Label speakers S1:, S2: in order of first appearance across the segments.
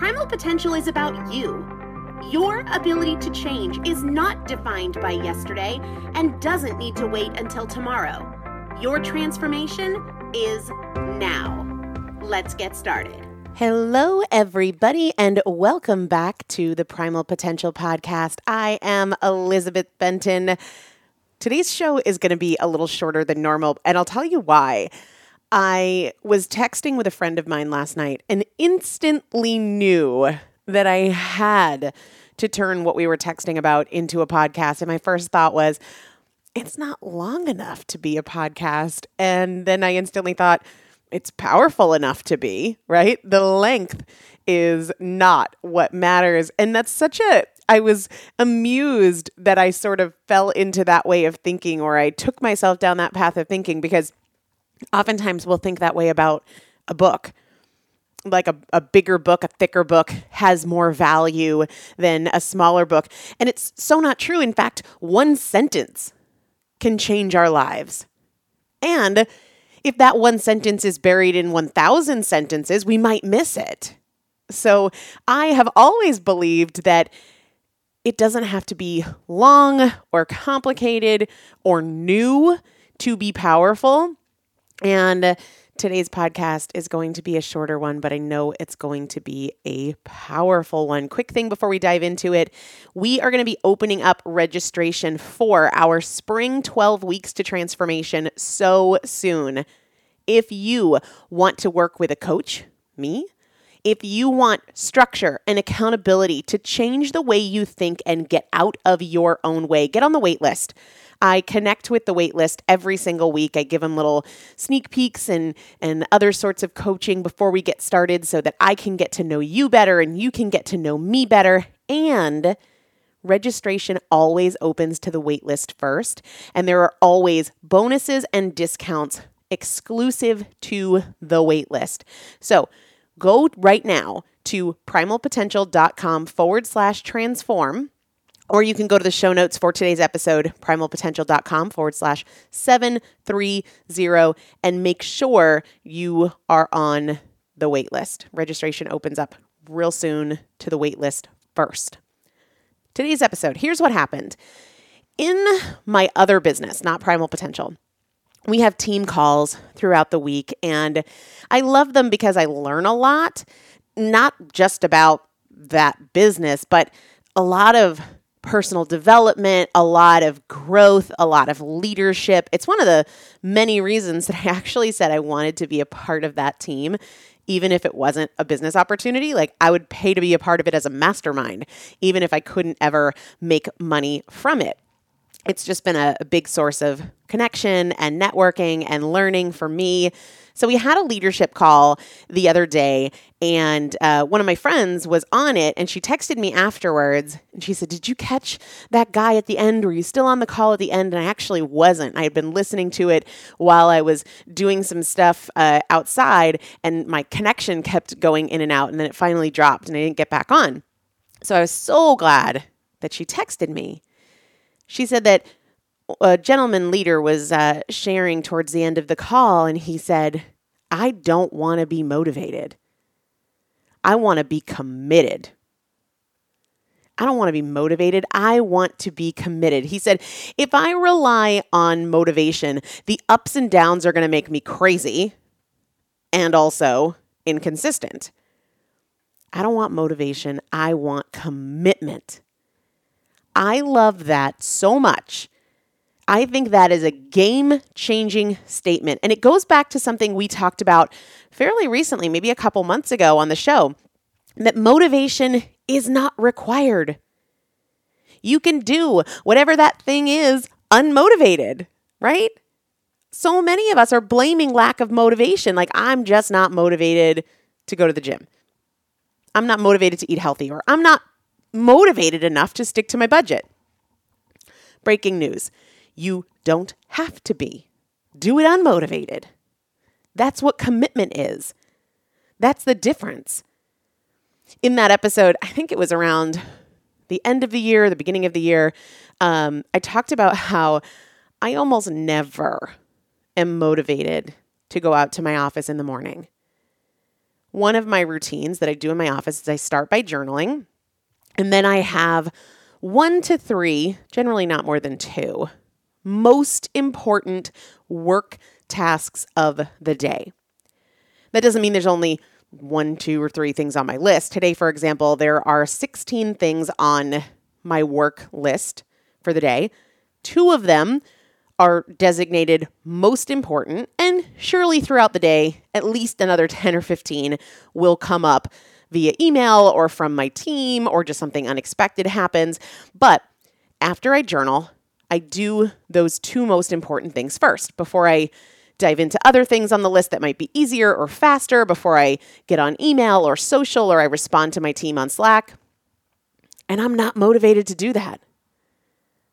S1: Primal potential is about you. Your ability to change is not defined by yesterday and doesn't need to wait until tomorrow. Your transformation is now. Let's get started. Hello, everybody, and welcome back to the Primal Potential Podcast. I am Elizabeth Benton. Today's show is going to be a little shorter than normal, and I'll tell you why. I was texting with a friend of mine last night and instantly knew that I had to turn what we were texting about into a podcast. And my first thought was, it's not long enough to be a podcast. And then I instantly thought, it's powerful enough to be, right? The length is not what matters. And that's such a, I was amused that I sort of fell into that way of thinking, or I took myself down that path of thinking because oftentimes we'll think that way about a book. Like a, a bigger book, a thicker book has more value than a smaller book. And it's so not true. In fact, one sentence can change our lives. And if that one sentence is buried in 1,000 sentences, we might miss it. So I have always believed that it doesn't have to be long or complicated or new to be powerful. And Today's podcast is going to be a shorter one, but I know it's going to be a powerful one. Quick thing before we dive into it we are going to be opening up registration for our spring 12 weeks to transformation so soon. If you want to work with a coach, me, if you want structure and accountability to change the way you think and get out of your own way, get on the wait list. I connect with the waitlist every single week. I give them little sneak peeks and and other sorts of coaching before we get started so that I can get to know you better and you can get to know me better and registration always opens to the waitlist first and there are always bonuses and discounts exclusive to the waitlist. So, go right now to primalpotential.com forward slash transform or you can go to the show notes for today's episode, primalpotential.com forward slash 730, and make sure you are on the wait list. Registration opens up real soon to the wait list first. Today's episode here's what happened. In my other business, not Primal Potential, we have team calls throughout the week, and I love them because I learn a lot, not just about that business, but a lot of personal development, a lot of growth, a lot of leadership. It's one of the many reasons that I actually said I wanted to be a part of that team. Even if it wasn't a business opportunity, like I would pay to be a part of it as a mastermind, even if I couldn't ever make money from it it's just been a, a, big source of connection and networking and learning for me. So we had a leadership call the other day, and uh, one of my friends was on it, and she texted me afterwards, and she said, "Did you catch that guy at the end? Were you still on the call at the end?" And I actually wasn't. I had been listening to it while I was doing some stuff uh, outside, and my connection kept going in and out, and then it finally dropped, and I didn't get back on. So I was so glad that she texted me. She said that a gentleman leader was uh, sharing towards the end of the call, and he said, I don't want to be motivated. I want to be committed. I don't want to be motivated. I want to be committed. He said, if I rely on motivation, the ups and downs are going to make me crazy and also inconsistent. I don't want motivation. I want commitment. I love that so much I think that is a game changing statement. And it goes back to something we talked about fairly recently, maybe a couple months ago on the show, that motivation is not required. You can do whatever that thing is unmotivated, right? So many of us are blaming lack of motivation. Like, I'm just not motivated to go to the gym. I'm not motivated to eat healthy, or I'm not motivated enough to stick to my budget. Breaking news you don't have to be. Do it unmotivated. That's what commitment is. That's the difference. In that episode, I think it was around the end of the year, the beginning of the year, um, I talked about how I almost never am motivated to go out to my office in the morning. One of my routines that I do in my office is I start by journaling, and then I have one to three, generally not more than two, most important work tasks of the day. That doesn't mean there's only one, two, or three things on my list. Today, for example, there are 16 things on my work list for the day. Two of them are designated most important, and surely throughout the day, at least another 10 or 15 will come up via email or from my team or just something unexpected happens. But after I journal, I do those two most important things first before I dive into other things on the list that might be easier or faster, before I get on email or social or I respond to my team on Slack. And I'm not motivated to do that.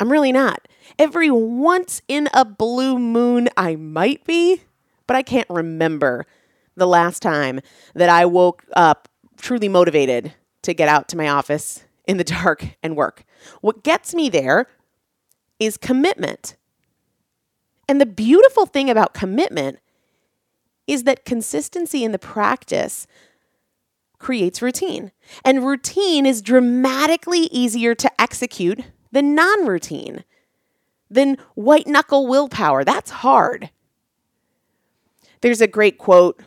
S1: I'm really not. Every once in a blue moon, I might be, but I can't remember the last time that I woke up truly motivated to get out to my office in the dark and work. What gets me there is commitment. And the beautiful thing about commitment is that consistency in the practice creates routine. And routine is dramatically easier to execute than non routine, than white knuckle willpower. That's hard. There's a great quote.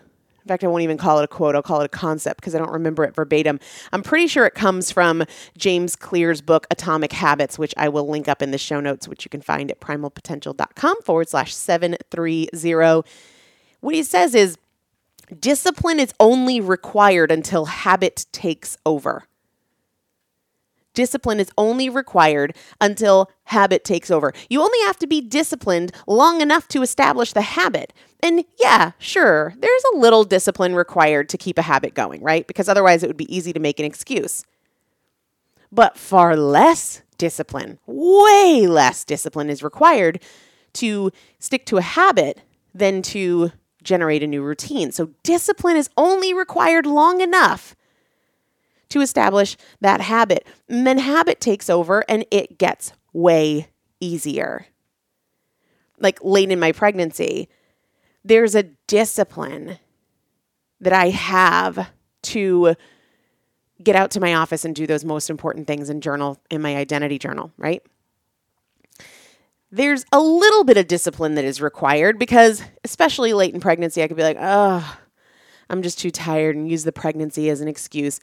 S1: In fact, I won't even call it a quote. I'll call it a concept because I don't remember it verbatim. I'm pretty sure it comes from James Clear's book, Atomic Habits, which I will link up in the show notes, which you can find at primalpotential.com forward slash 730. What he says is discipline is only required until habit takes over. Discipline is only required until habit takes over. You only have to be disciplined long enough to establish the habit. And yeah, sure, there's a little discipline required to keep a habit going, right? Because otherwise it would be easy to make an excuse. But far less discipline, way less discipline is required to stick to a habit than to generate a new routine. So discipline is only required long enough to establish that habit. And then habit takes over and it gets way easier. Like late in my pregnancy, there's a discipline that I have to get out to my office and do those most important things and journal in my identity journal, right? There's a little bit of discipline that is required because, especially late in pregnancy, I could be like, oh, I'm just too tired and use the pregnancy as an excuse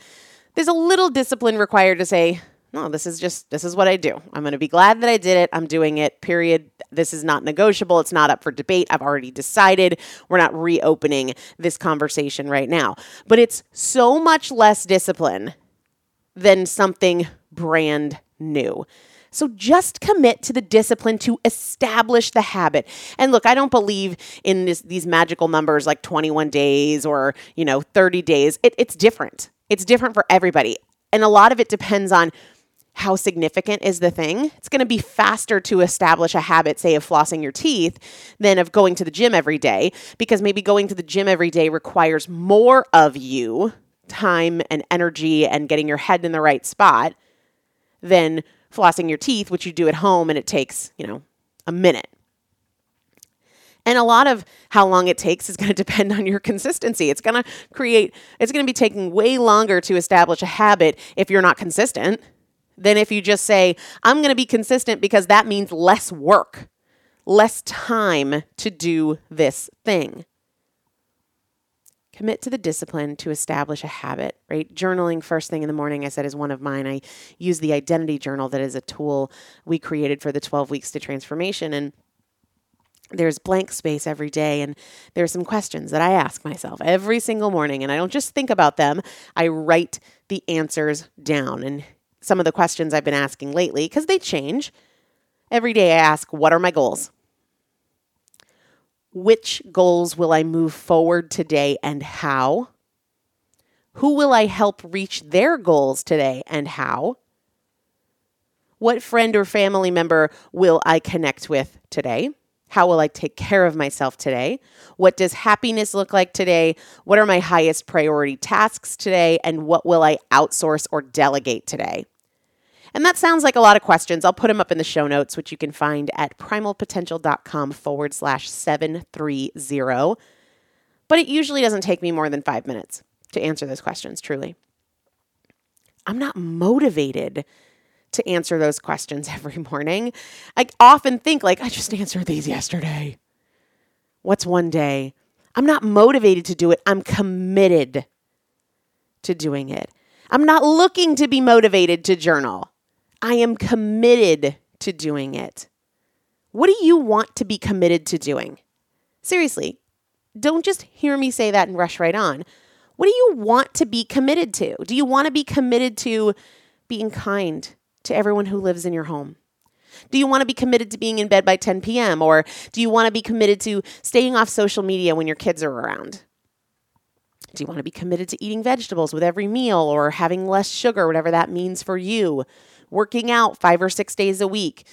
S1: there's a little discipline required to say, no, this is just, this is what I do. I'm going to be glad that I did it. I'm doing it, period. This is not negotiable. It's not up for debate. I've already decided. We're not reopening this conversation right now. But it's so much less discipline than something brand new. So just commit to the discipline to establish the habit. And look, I don't believe in this, these magical numbers like 21 days or, you know, 30 days. It, it's different. It's different for everybody. And a lot of it depends on how significant is the thing. It's going to be faster to establish a habit, say, of flossing your teeth than of going to the gym every day, because maybe going to the gym every day requires more of you time and energy and getting your head in the right spot than flossing your teeth, which you do at home and it takes, you know, a minute. And a lot of how long it takes is going to depend on your consistency. It's going to create, it's going to be taking way longer to establish a habit if you're not consistent than if you just say, I'm going to be consistent because that means less work, less time to do this thing. Commit to the discipline to establish a habit, right? Journaling first thing in the morning, I said, is one of mine. I use the identity journal that is a tool we created for the 12 weeks to transformation. And there's blank space every day and there's some questions that I ask myself every single morning and I don't just think about them. I write the answers down and some of the questions I've been asking lately cuz they change. Every day I ask what are my goals? Which goals will I move forward today and how? Who will I help reach their goals today and how? What friend or family member will I connect with today how will I take care of myself today? What does happiness look like today? What are my highest priority tasks today? And what will I outsource or delegate today? And that sounds like a lot of questions. I'll put them up in the show notes, which you can find at primalpotential.com forward slash 730. But it usually doesn't take me more than five minutes to answer those questions, truly. I'm not motivated to answer those questions every morning. I often think, like, I just answered these yesterday. What's one day? I'm not motivated to do it. I'm committed to doing it. I'm not looking to be motivated to journal. I am committed to doing it. What do you want to be committed to doing? Seriously, don't just hear me say that and rush right on. What do you want to be committed to? Do you want to be committed to being kind to everyone who lives in your home? Do you want to be committed to being in bed by 10 p.m.? Or do you want to be committed to staying off social media when your kids are around? Do you want to be committed to eating vegetables with every meal or having less sugar, whatever that means for you? Working out five or six days a week?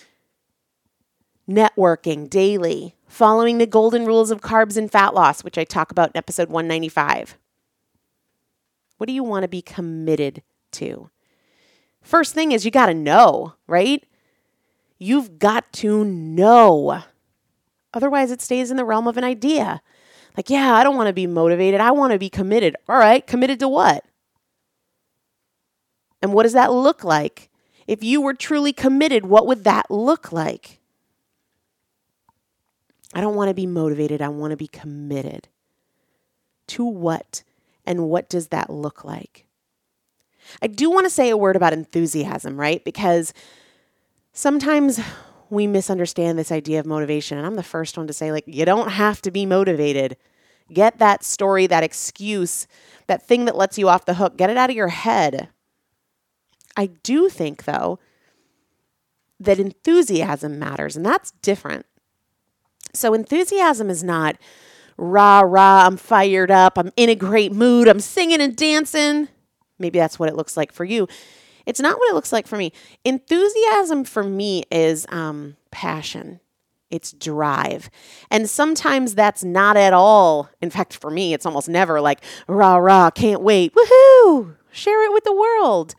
S1: Networking daily? Following the golden rules of carbs and fat loss, which I talk about in episode 195? What do you want to be committed to? First thing is you got to know, right? You've got to know. Otherwise, it stays in the realm of an idea. Like, yeah, I don't want to be motivated. I want to be committed. All right, committed to what? And what does that look like? If you were truly committed, what would that look like? I don't want to be motivated. I want to be committed. To what? And what does that look like? I do want to say a word about enthusiasm, right? Because sometimes we misunderstand this idea of motivation. And I'm the first one to say, like, you don't have to be motivated. Get that story, that excuse, that thing that lets you off the hook, get it out of your head. I do think, though, that enthusiasm matters, and that's different. So, enthusiasm is not rah, rah, I'm fired up, I'm in a great mood, I'm singing and dancing. Maybe that's what it looks like for you. It's not what it looks like for me. Enthusiasm for me is um, passion, it's drive. And sometimes that's not at all. In fact, for me, it's almost never like, rah, rah, can't wait, woohoo, share it with the world.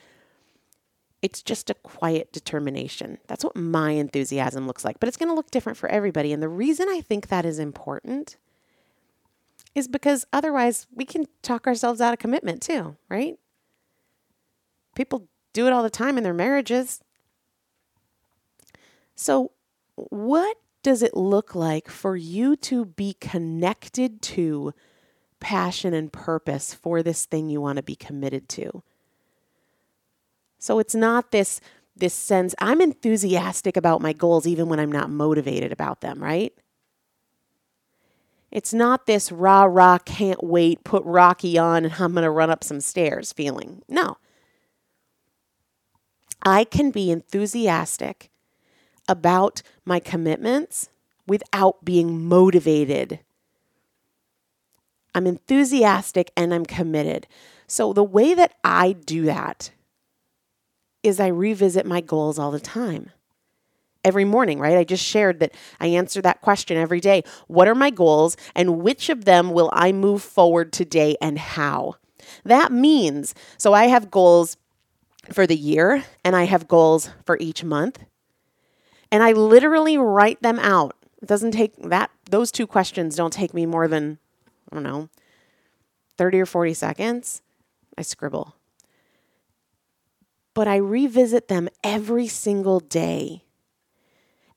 S1: It's just a quiet determination. That's what my enthusiasm looks like, but it's going to look different for everybody. And the reason I think that is important is because otherwise we can talk ourselves out of commitment too, right? People do it all the time in their marriages. So, what does it look like for you to be connected to passion and purpose for this thing you want to be committed to? So, it's not this this sense I'm enthusiastic about my goals even when I'm not motivated about them, right? It's not this rah rah, can't wait, put Rocky on and I'm going to run up some stairs feeling. No. I can be enthusiastic about my commitments without being motivated. I'm enthusiastic and I'm committed. So, the way that I do that is I revisit my goals all the time. Every morning, right? I just shared that I answer that question every day. What are my goals and which of them will I move forward today and how? That means, so I have goals for the year and I have goals for each month. And I literally write them out. It doesn't take that, those two questions don't take me more than, I don't know, 30 or 40 seconds. I scribble. But I revisit them every single day.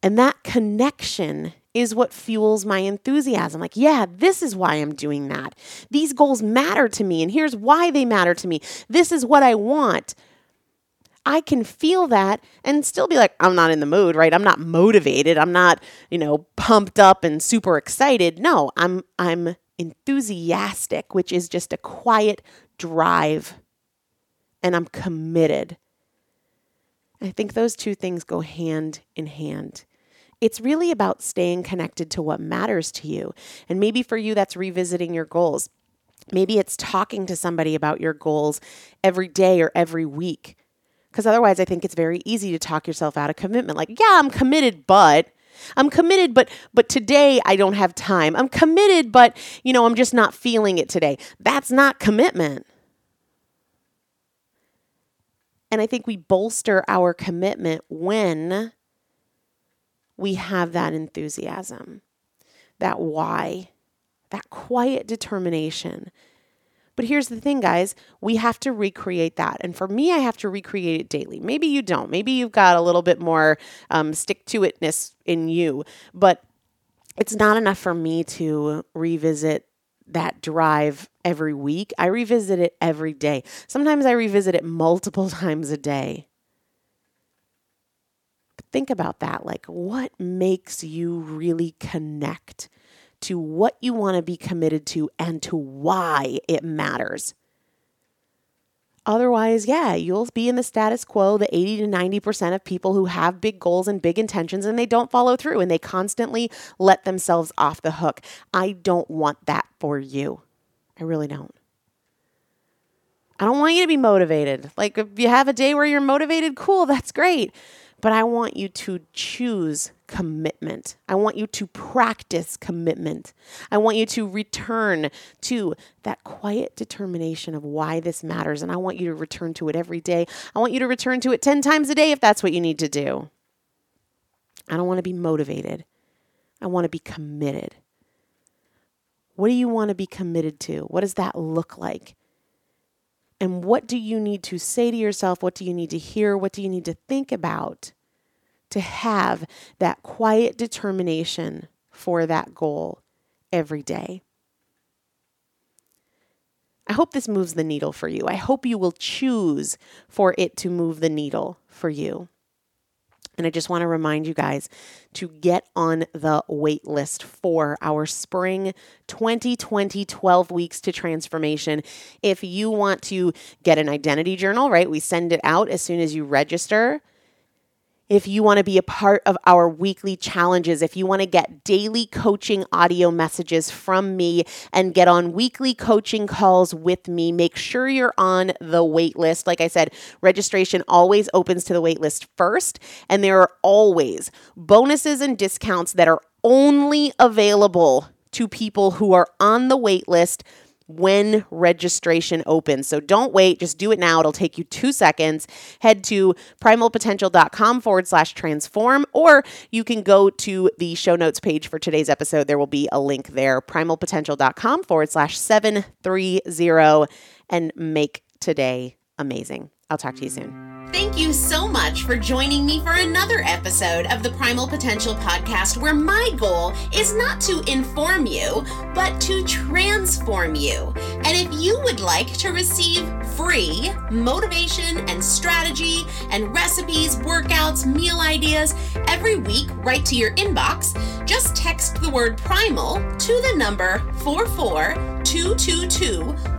S1: And that connection is what fuels my enthusiasm. Like, yeah, this is why I'm doing that. These goals matter to me, and here's why they matter to me. This is what I want. I can feel that and still be like, I'm not in the mood, right? I'm not motivated. I'm not, you know, pumped up and super excited. No, I'm I'm enthusiastic, which is just a quiet drive. And I'm committed. I think those two things go hand in hand. It's really about staying connected to what matters to you. And maybe for you, that's revisiting your goals. Maybe it's talking to somebody about your goals every day or every week. Because otherwise, I think it's very easy to talk yourself out of commitment. Like, yeah, I'm committed, but I'm committed, but but today I don't have time. I'm committed, but you know, I'm just not feeling it today. That's not commitment. And I think we bolster our commitment when we have that enthusiasm, that why, that quiet determination but here's the thing, guys we have to recreate that. And for me, I have to recreate it daily. Maybe you don't. Maybe you've got a little bit more um, stick to itness in you. But it's not enough for me to revisit that drive every week. I revisit it every day. Sometimes I revisit it multiple times a day. But think about that. Like, what makes you really connect to what you want to be committed to and to why it matters. Otherwise, yeah, you'll be in the status quo, the 80 to 90% of people who have big goals and big intentions and they don't follow through and they constantly let themselves off the hook. I don't want that for you. I really don't. I don't want you to be motivated. Like, if you have a day where you're motivated, cool, that's great. But I want you to choose commitment. I want you to practice commitment. I want you to return to that quiet determination of why this matters. And I want you to return to it every day. I want you to return to it 10 times a day if that's what you need to do. I don't want to be motivated. I want to be committed. What do you want to be committed to? What does that look like? And what do you need to say to yourself? What do you need to hear? What do you need to think about to have that quiet determination for that goal every day? I hope this moves the needle for you. I hope you will choose for it to move the needle for you. And I just want to remind you guys to get on the wait list for our spring 2020 12 weeks to transformation. If you want to get an identity journal, right? We send it out as soon as you register if you want to be a part of our weekly challenges, if you want to get daily coaching audio messages from me and get on weekly coaching calls with me, make sure you're on the wait list. Like I said, registration always opens to the wait list first, and there are always bonuses and discounts that are only available to people who are on the wait list when registration opens. So don't wait, just do it now. It'll take you two seconds. Head to primalpotential.com forward slash transform, or you can go to the show notes page for today's episode. There will be a link there, primalpotential.com forward slash 730, and make today amazing. I'll talk to you soon.
S2: Thank you so much for joining me for another episode of the Primal Potential Podcast, where my goal is not to inform you, but to transform you. And if you would like to receive free motivation and strategy and recipes, workouts, meal ideas every week right to your inbox, just text the word primal to the number 44222